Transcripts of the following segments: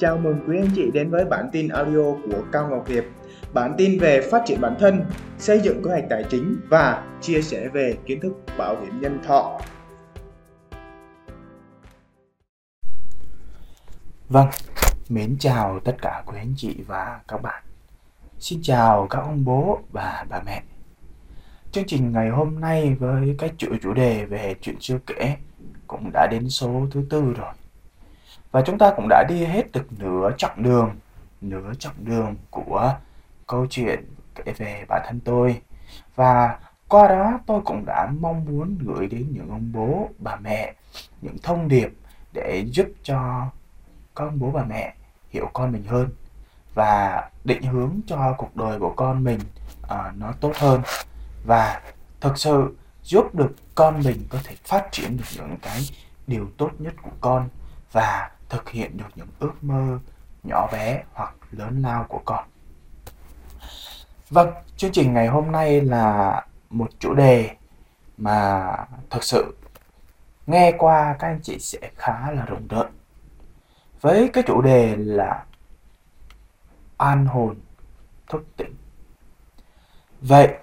chào mừng quý anh chị đến với bản tin audio của Cao Ngọc Hiệp. Bản tin về phát triển bản thân, xây dựng kế hoạch tài chính và chia sẻ về kiến thức bảo hiểm nhân thọ. Vâng, mến chào tất cả quý anh chị và các bạn. Xin chào các ông bố và bà mẹ. Chương trình ngày hôm nay với cái chủ chủ đề về chuyện chưa kể cũng đã đến số thứ tư rồi. Và chúng ta cũng đã đi hết được nửa chặng đường, nửa chặng đường của câu chuyện kể về bản thân tôi. Và qua đó tôi cũng đã mong muốn gửi đến những ông bố, bà mẹ những thông điệp để giúp cho các ông bố bà mẹ hiểu con mình hơn và định hướng cho cuộc đời của con mình à, nó tốt hơn và thực sự giúp được con mình có thể phát triển được những cái điều tốt nhất của con và thực hiện được những ước mơ nhỏ bé hoặc lớn lao của con. Vâng, chương trình ngày hôm nay là một chủ đề mà thực sự nghe qua các anh chị sẽ khá là rùng rợn. Với cái chủ đề là an hồn thức tỉnh. Vậy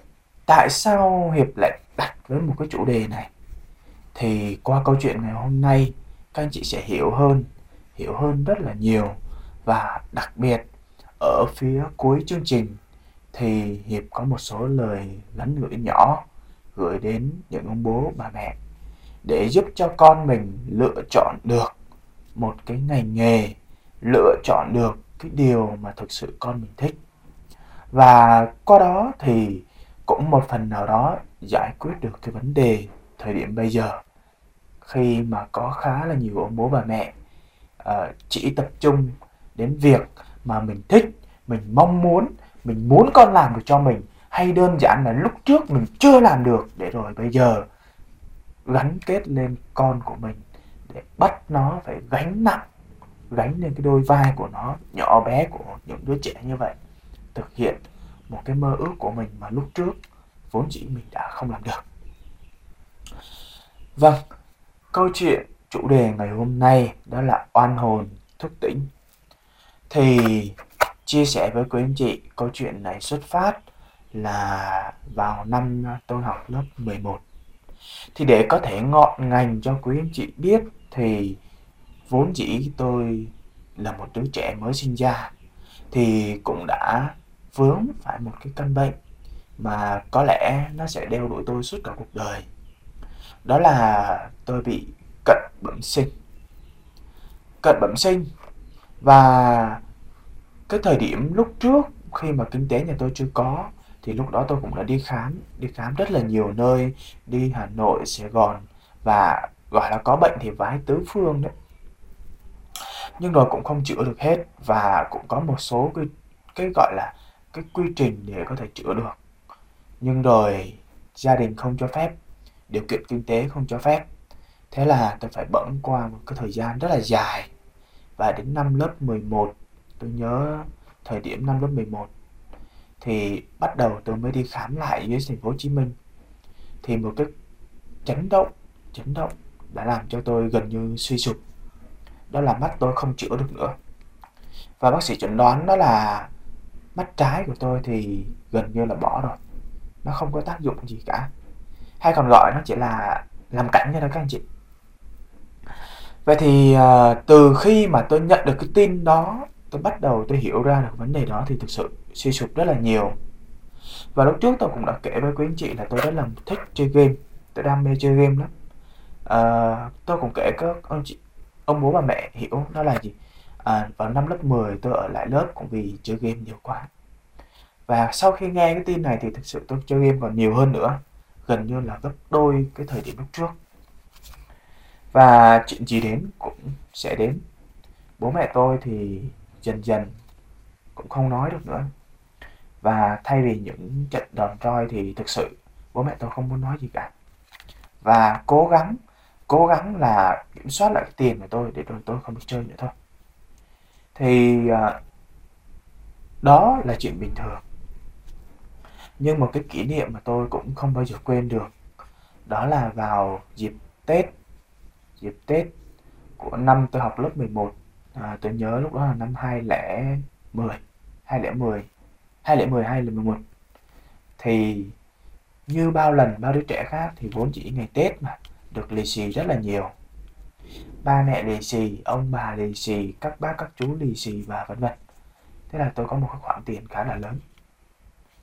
tại sao Hiệp lại đặt với một cái chủ đề này? Thì qua câu chuyện ngày hôm nay các anh chị sẽ hiểu hơn hiểu hơn rất là nhiều. Và đặc biệt, ở phía cuối chương trình thì Hiệp có một số lời nhắn gửi nhỏ, gửi đến những ông bố, bà mẹ để giúp cho con mình lựa chọn được một cái ngành nghề, lựa chọn được cái điều mà thực sự con mình thích. Và qua đó thì cũng một phần nào đó giải quyết được cái vấn đề thời điểm bây giờ, khi mà có khá là nhiều ông bố, bà mẹ Ờ, uh, chỉ tập trung đến việc mà mình thích mình mong muốn mình muốn con làm được cho mình hay đơn giản là lúc trước mình chưa làm được để rồi bây giờ gắn kết lên con của mình để bắt nó phải gánh nặng gánh lên cái đôi vai của nó nhỏ bé của những đứa trẻ như vậy thực hiện một cái mơ ước của mình mà lúc trước vốn dĩ mình đã không làm được. Vâng câu chuyện chủ đề ngày hôm nay đó là oan hồn, thức tỉnh. Thì chia sẻ với quý anh chị câu chuyện này xuất phát là vào năm tôi học lớp 11 thì để có thể ngọn ngành cho quý anh chị biết thì vốn dĩ tôi là một đứa trẻ mới sinh ra thì cũng đã vướng phải một cái căn bệnh mà có lẽ nó sẽ đeo đuổi tôi suốt cả cuộc đời. Đó là tôi bị cận bẩm sinh. Cận bẩm sinh. Và cái thời điểm lúc trước, khi mà kinh tế nhà tôi chưa có, thì lúc đó tôi cũng đã đi khám đi khám rất là nhiều nơi, đi Hà Nội, Sài Gòn, và gọi là có bệnh thì vái tứ phương đấy. Nhưng rồi cũng không chữa được hết và cũng có một số cái cái gọi là cái quy trình để có thể chữa được. Nhưng rồi gia đình không cho phép, điều kiện kinh tế không cho phép thế là tôi phải bận qua một cái thời gian rất là dài. Và đến năm lớp 11 tôi nhớ thời điểm năm lớp 11 thì bắt đầu tôi mới đi khám lại dưới thành phố Hồ Chí Minh. Thì một cái chấn động chấn động đã làm cho tôi gần như suy sụp. Đó là mắt tôi không chữa được nữa. Và bác sĩ chẩn đoán đó là mắt trái của tôi thì gần như là bỏ rồi. Nó không có tác dụng gì cả. Hay còn gọi nó chỉ là làm cảnh cho đó các anh chị vậy thì à, từ khi mà tôi nhận được cái tin đó tôi bắt đầu tôi hiểu ra được vấn đề đó thì thực sự suy sụp rất là nhiều. Và lúc trước tôi cũng đã kể với quý anh chị là tôi rất là thích chơi game tôi đam mê chơi game lắm. À, tôi cũng kể các ông chị ông bố bà mẹ hiểu đó là gì. À, vào năm lớp 10 tôi ở lại lớp cũng vì chơi game nhiều quá. Và sau khi nghe cái tin này thì thực sự tôi chơi game còn nhiều hơn nữa gần như là gấp đôi cái thời điểm lúc trước và chuyện gì đến cũng sẽ đến. Bố mẹ tôi thì dần dần cũng không nói được nữa. Và thay vì những trận đòn roi thì thực sự bố mẹ tôi không muốn nói gì cả. Và cố gắng cố gắng là kiểm soát lại cái tiền của tôi để rồi tôi không được chơi nữa thôi. Thì à, đó là chuyện bình thường. Nhưng một cái kỷ niệm mà tôi cũng không bao giờ quên được, đó là vào dịp Tết dịp Tết của năm tôi học lớp 11 à, tôi nhớ lúc đó là năm 2010 2010 2010 2011 thì như bao lần bao đứa trẻ khác thì vốn chỉ ngày Tết mà được lì xì rất là nhiều. Ba mẹ lì xì ông bà lì xì các bác các chú lì xì và vân vân. Thế là tôi có một khoản tiền khá là lớn.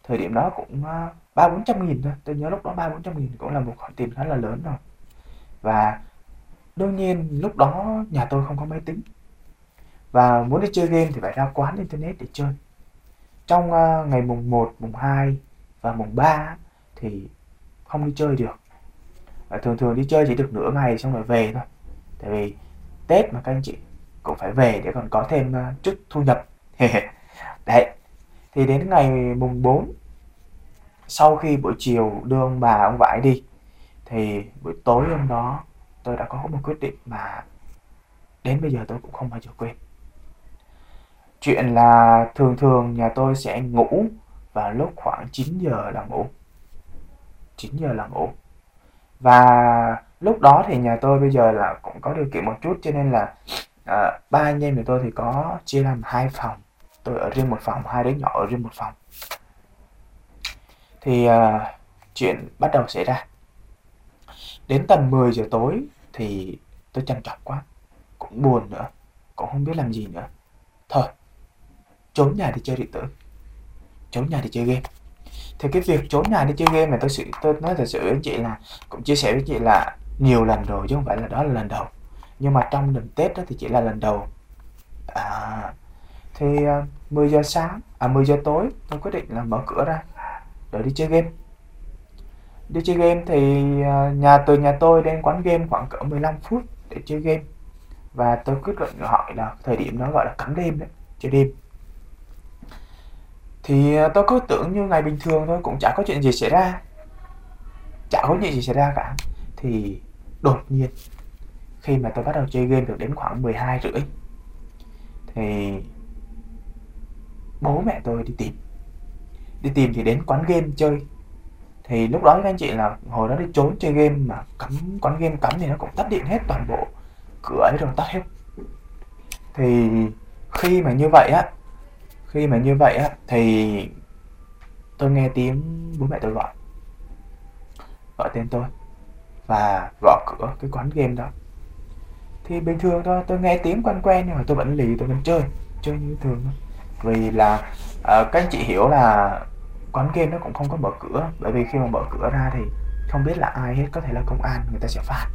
Thời điểm đó cũng à, ba bốn trăm nghìn thôi tôi nhớ lúc đó ba bốn trăm nghìn cũng là một khoản tiền khá là lớn rồi. Và đương nhiên lúc đó nhà tôi không có máy tính. Và muốn đi chơi game thì phải ra quán internet để chơi. Trong uh, ngày mùng 1, mùng 2 và mùng 3 thì không đi chơi được. Và thường thường đi chơi chỉ được nửa ngày xong rồi về thôi. Tại vì Tết mà các anh chị cũng phải về để còn có thêm uh, chút thu nhập. Đấy. Thì đến ngày mùng 4 sau khi buổi chiều đưa ông bà ông vải đi thì buổi tối hôm đó tôi đã có một quyết định mà đến bây giờ tôi cũng không bao giờ quên. Chuyện là thường thường nhà tôi sẽ ngủ vào lúc khoảng 9 giờ là ngủ. 9 giờ là ngủ. Và lúc đó thì nhà tôi bây giờ là cũng có điều kiện một chút cho nên là à, ba anh em của tôi thì có chia làm hai phòng. Tôi ở riêng một phòng hai đứa nhỏ ở riêng một phòng. Thì à, chuyện bắt đầu xảy ra. Đến tầm 10 giờ tối thì tôi trằn trọc quá cũng buồn nữa cũng không biết làm gì nữa. Thôi trốn nhà đi chơi điện tử. Trốn nhà đi chơi game. Thì cái việc trốn nhà đi chơi game này tôi sự tôi nói thật sự với chị là cũng chia sẻ với chị là nhiều lần rồi chứ không phải là đó là lần đầu. Nhưng mà trong đợt tết đó thì chỉ là lần đầu. À, thì à, 10 giờ sáng à 10 giờ tối tôi quyết định là mở cửa ra rồi đi chơi game đi chơi game thì à, nhà, từ nhà tôi đến quán game khoảng cỡ 15 phút để chơi game. Và tôi quyết định hỏi là thời điểm đó gọi là cắm đêm đấy, chơi đêm. Thì à, tôi cứ tưởng như ngày bình thường thôi, cũng chả có chuyện gì xảy ra. Chả có chuyện gì xảy ra cả. Thì đột nhiên, khi mà tôi bắt đầu chơi game được đến khoảng 12 rưỡi, thì bố mẹ tôi đi tìm. Đi tìm thì đến quán game chơi thì lúc đó các anh chị là hồi đó đi trốn chơi game mà cắm quán game cắm thì nó cũng tắt điện hết toàn bộ cửa ấy rồi tắt hết. Thì khi mà như vậy á khi mà như vậy á thì tôi nghe tiếng bố mẹ tôi gọi gọi tên tôi và gõ cửa cái quán game đó. Thì bình thường thôi tôi nghe tiếng quen quen nhưng mà tôi vẫn lì tôi vẫn chơi chơi như thường thôi. Vì là uh, các anh chị hiểu là quán game nó cũng không có mở cửa. Bởi vì khi mà mở cửa ra thì không biết là ai hết, có thể là công an, người ta sẽ phạt.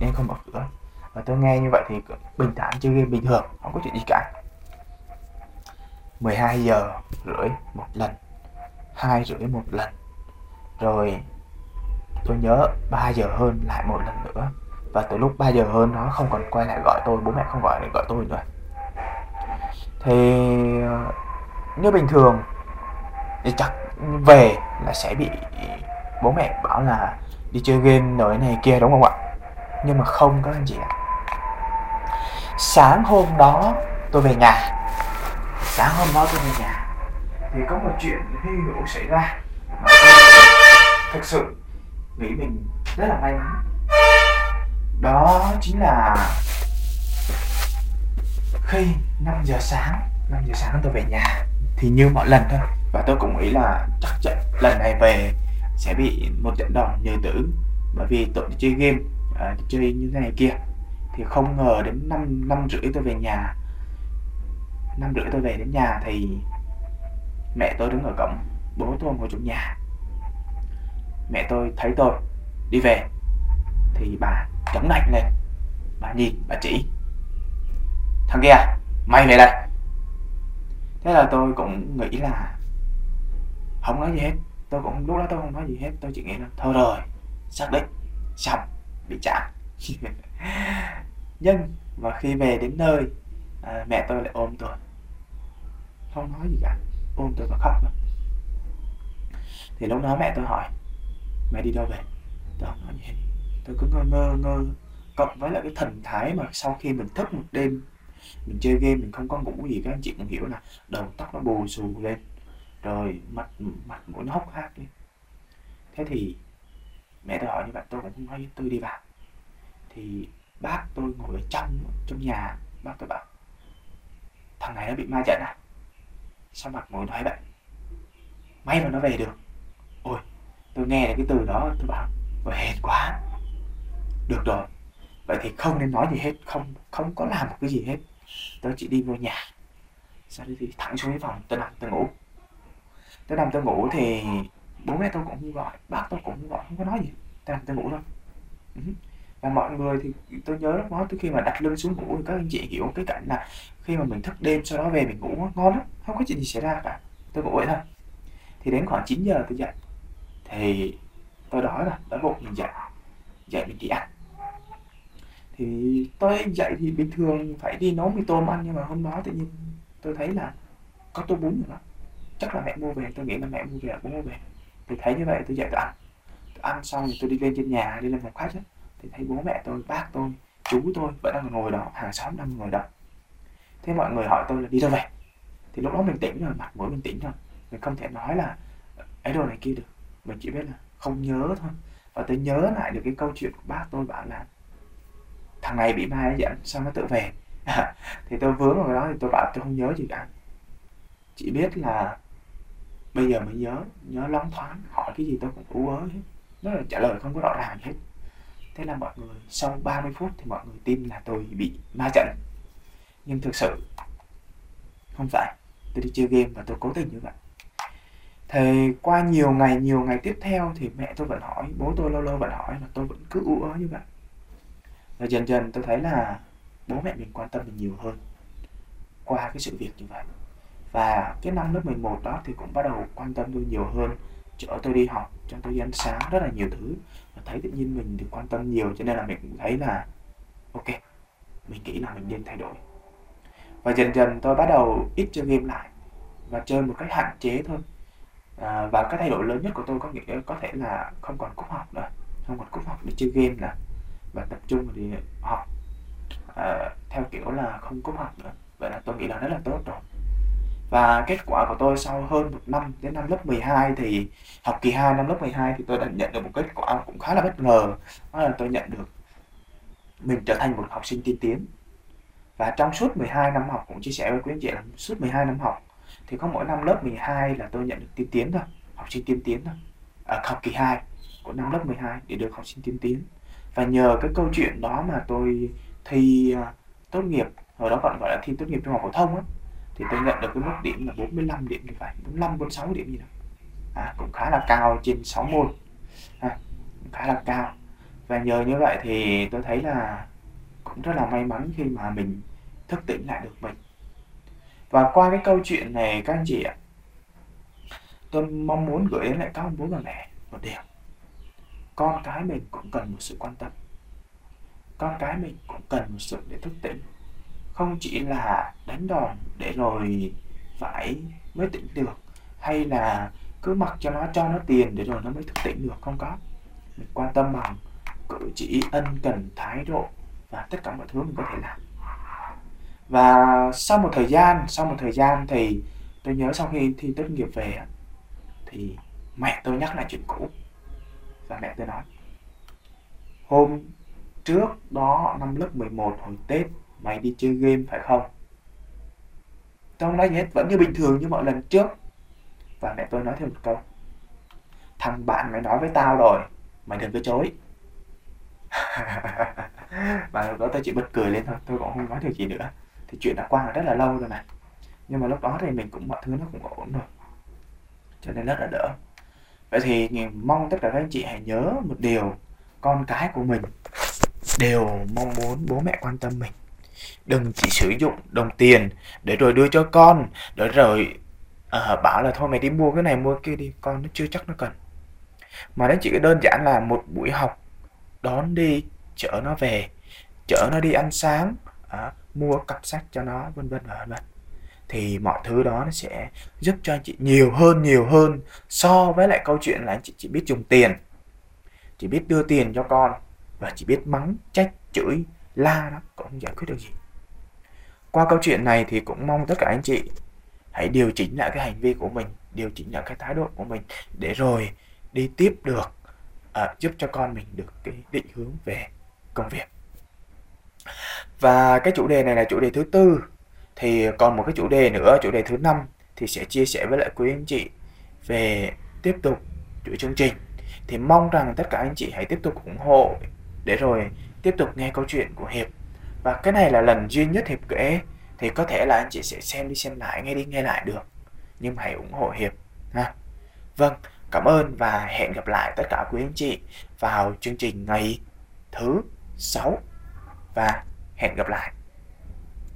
Nên không mở cửa. Và tôi nghe như vậy thì bình thản, chơi game bình thường, không có chuyện gì cả. 12 giờ rưỡi một lần. 2 rưỡi một lần. Rồi tôi nhớ 3 giờ hơn lại một lần nữa. Và từ lúc 3 giờ hơn nó không còn quay lại gọi tôi, bố mẹ không gọi lại gọi tôi nữa. Thì ờ, như bình thường thì chắc về là sẽ bị bố mẹ bảo là đi chơi game nổi này kia, đúng không ạ? Nhưng mà không có anh chị ạ. Sáng hôm đó tôi về nhà. Sáng hôm đó tôi về nhà thì có một chuyện hy hữu xảy ra mà tôi thực sự nghĩ mình rất là may mắn. Đó chính là khi 5 giờ sáng 5 giờ sáng tôi về nhà thì như mọi lần thôi và tôi cũng nghĩ là chắc chắn lần này về sẽ bị một trận đòn như tử bởi vì tôi chơi game à, chơi như thế này kia thì không ngờ đến năm năm rưỡi tôi về nhà. Năm rưỡi tôi về đến nhà thì mẹ tôi đứng ở cổng bố tôi ngồi trong nhà. Mẹ tôi thấy tôi đi về thì bà chống nạnh lên. Bà nhìn bà chỉ. Thằng kia mày về đây. Thế là tôi cũng nghĩ là không nói gì hết. Tôi cũng lúc đó tôi không nói gì hết. Tôi chỉ nghĩ là thôi rồi xác định xong bị chạm. Nhưng mà khi về đến nơi à, mẹ tôi lại ôm tôi. Không nói gì cả. Ôm tôi và khóc mà, thì lúc đó mẹ tôi hỏi mẹ đi đâu về? Tôi không nói gì hết. Tôi cứ ngơ ngơ ngơ. Cộng với lại cái thần thái mà sau khi mình thức một đêm mình chơi game mình không có ngủ gì các anh chị cũng hiểu là đầu tóc nó bù xù lên rồi mặt mặt muốn hốc hác lên thế thì mẹ tôi hỏi như vậy, tôi cũng không nói tôi đi vào. Thì bác tôi ngồi ở trong trong nhà, bác tôi bảo, thằng này nó bị ma trận à? Sao mặt mũi nói vậy? May mà nó về được. Ôi, tôi nghe được cái từ đó, tôi bảo, ôi hết quá. Được rồi, vậy thì không nên nói gì hết, không không có làm một cái gì hết. Tôi chỉ đi vô nhà. Sau đó thì thẳng xuống cái phòng, tôi nằm, tôi ngủ tôi nằm tôi ngủ thì bố mẹ tôi cũng gọi, bác tôi cũng gọi, không có nói gì. Tôi nằm tôi ngủ thôi. Ừ. Và mọi người thì tôi nhớ lúc đó từ khi mà đặt lưng xuống ngủ thì các anh chị hiểu cái cảnh là khi mà mình thức đêm sau đó về mình ngủ ngon lắm, không có chuyện gì xảy ra cả. Tôi ngủ vậy thôi. Thì đến khoảng 9 giờ tôi dậy. Thì tôi đói rồi, đói bụng mình dậy. Dậy mình đi ăn. Thì tôi dậy thì bình thường phải đi nấu mì tôm ăn nhưng mà hôm đó tự nhiên tôi thấy là có tô bún rồi đó chắc là mẹ mua về tôi nghĩ là mẹ mua về bố mua về. Thì thấy như vậy tôi dậy tôi ăn tôi ăn xong thì tôi đi lên trên nhà đi lên phòng khách ấy, thì thấy bố mẹ tôi bác tôi chú tôi vẫn đang ngồi đó hàng xóm đang ngồi đó. Thế mọi người hỏi tôi là đi đâu về thì lúc đó mình tỉnh rồi mặt mũi mình tỉnh rồi. Mình không thể nói là ấy đồ này kia được. Mình chỉ biết là không nhớ thôi. Và tôi nhớ lại được cái câu chuyện của bác tôi bảo là thằng này bị ma dẫn sao nó tự về? Thì tôi vướng vào cái đó thì tôi bảo tôi không nhớ gì cả. Chỉ biết là bây giờ mới nhớ nhớ lóng thoáng, hỏi cái gì tôi cũng ú ớ hết. Nó là trả lời không có rõ ràng hết. Thế là mọi người, sau 30 phút thì mọi người tin là tôi bị ma trận. Nhưng thực sự, không phải. Tôi đi chơi game và tôi cố tình như vậy. Thì qua nhiều ngày nhiều ngày tiếp theo thì mẹ tôi vẫn hỏi, bố tôi lâu lâu vẫn hỏi mà tôi vẫn cứ ú ớ như vậy. Và dần dần tôi thấy là bố mẹ mình quan tâm mình nhiều hơn qua cái sự việc như vậy và cái năm lớp 11 đó thì cũng bắt đầu quan tâm tôi nhiều hơn chở tôi đi học cho tôi đi ăn sáng rất là nhiều thứ. Và thấy tự nhiên mình được quan tâm nhiều cho nên là mình cũng thấy là ok mình nghĩ là mình nên thay đổi. Và dần dần tôi bắt đầu ít chơi game lại và chơi một cách hạn chế thôi. À, và cái thay đổi lớn nhất của tôi có nghĩa có thể là không còn cúp học nữa không còn cúp học để chơi game nữa và tập trung vào đi học. À, theo kiểu là không cúp học nữa. Vậy là tôi nghĩ là rất là tốt rồi và kết quả của tôi sau hơn một năm đến năm lớp 12 thì học kỳ 2 năm lớp 12 thì tôi đã nhận được một kết quả cũng khá là bất ngờ. Đó là tôi nhận được mình trở thành một học sinh tiên tiến. Và trong suốt 12 năm học cũng chia sẻ với quý anh chị là suốt 12 năm học thì có mỗi năm lớp 12 là tôi nhận được tiên tiến thôi học sinh tiên tiến thôi. Ở học kỳ 2 của năm lớp 12 để được học sinh tiên tiến. Và nhờ cái câu chuyện đó mà tôi thi uh, tốt nghiệp hồi đó còn gọi là thi tốt nghiệp trung học phổ thông á thì tôi nhận được cái mức điểm là 45 điểm như vậy 45 46 điểm gì đó. À, cũng khá là cao trên 6 môn. À, khá là cao. Và nhờ như vậy thì tôi thấy là cũng rất là may mắn khi mà mình thức tỉnh lại được mình. Và qua cái câu chuyện này các anh chị ạ tôi mong muốn gửi đến lại các ông bố và mẹ một điều. Con cái mình cũng cần một sự quan tâm. Con cái mình cũng cần một sự để thức tỉnh không chỉ là đánh đòn để rồi phải mới tỉnh được, hay là cứ mặc cho nó cho nó tiền để rồi nó mới thức tỉnh được, không có. Mình quan tâm bằng cử chỉ ân cần thái độ và tất cả mọi thứ mình có thể làm. Và sau một thời gian, sau một thời gian thì tôi nhớ sau khi thi tốt nghiệp về thì mẹ tôi nhắc lại chuyện cũ. Và mẹ tôi nói, hôm trước đó, năm lớp 11 hồi Tết mày đi chơi game, phải không? Tôi nói gì hết vẫn như bình thường như mọi lần trước. Và mẹ tôi nói thêm một câu. Thằng bạn mày nói với tao rồi, mày đừng có chối. Và lúc đó tôi chỉ bật cười lên thôi, tôi cũng không nói được gì nữa. Thì chuyện đã qua là rất là lâu rồi này. Nhưng mà lúc đó thì mình cũng, mọi thứ nó cũng ổn rồi. Cho nên rất là đỡ. Vậy thì mong tất cả các anh chị hãy nhớ một điều. Con cái của mình đều mong muốn bố mẹ quan tâm mình đừng chỉ sử dụng đồng tiền để rồi đưa cho con. Để rồi à, bảo là thôi mày đi mua cái này mua cái kia đi con nó chưa chắc nó cần. Mà nó chỉ đơn giản là một buổi học đón đi chở nó về chở nó đi ăn sáng à, mua cặp sách cho nó vân vân và vân vân. Thì mọi thứ đó nó sẽ giúp cho anh chị nhiều hơn nhiều hơn so với lại câu chuyện là anh chị chỉ biết dùng tiền. Chỉ biết đưa tiền cho con và chỉ biết mắng trách chửi la đó cũng không giải quyết được gì. Qua câu chuyện này thì cũng mong tất cả anh chị hãy điều chỉnh lại cái hành vi của mình điều chỉnh lại cái thái độ của mình để rồi đi tiếp được à, giúp cho con mình được cái định hướng về công việc. Và cái chủ đề này là chủ đề thứ tư. Thì còn một cái chủ đề nữa chủ đề thứ năm thì sẽ chia sẻ với lại quý anh chị về tiếp tục chuỗi chương trình. Thì mong rằng tất cả anh chị hãy tiếp tục ủng hộ để rồi tiếp tục nghe câu chuyện của hiệp. Và cái này là lần duy nhất hiệp kể, thì có thể là anh chị sẽ xem đi xem lại, nghe đi nghe lại được. Nhưng hãy ủng hộ hiệp, ha. Vâng cảm ơn và hẹn gặp lại tất cả quý anh chị vào chương trình ngày thứ sáu. Và hẹn gặp lại.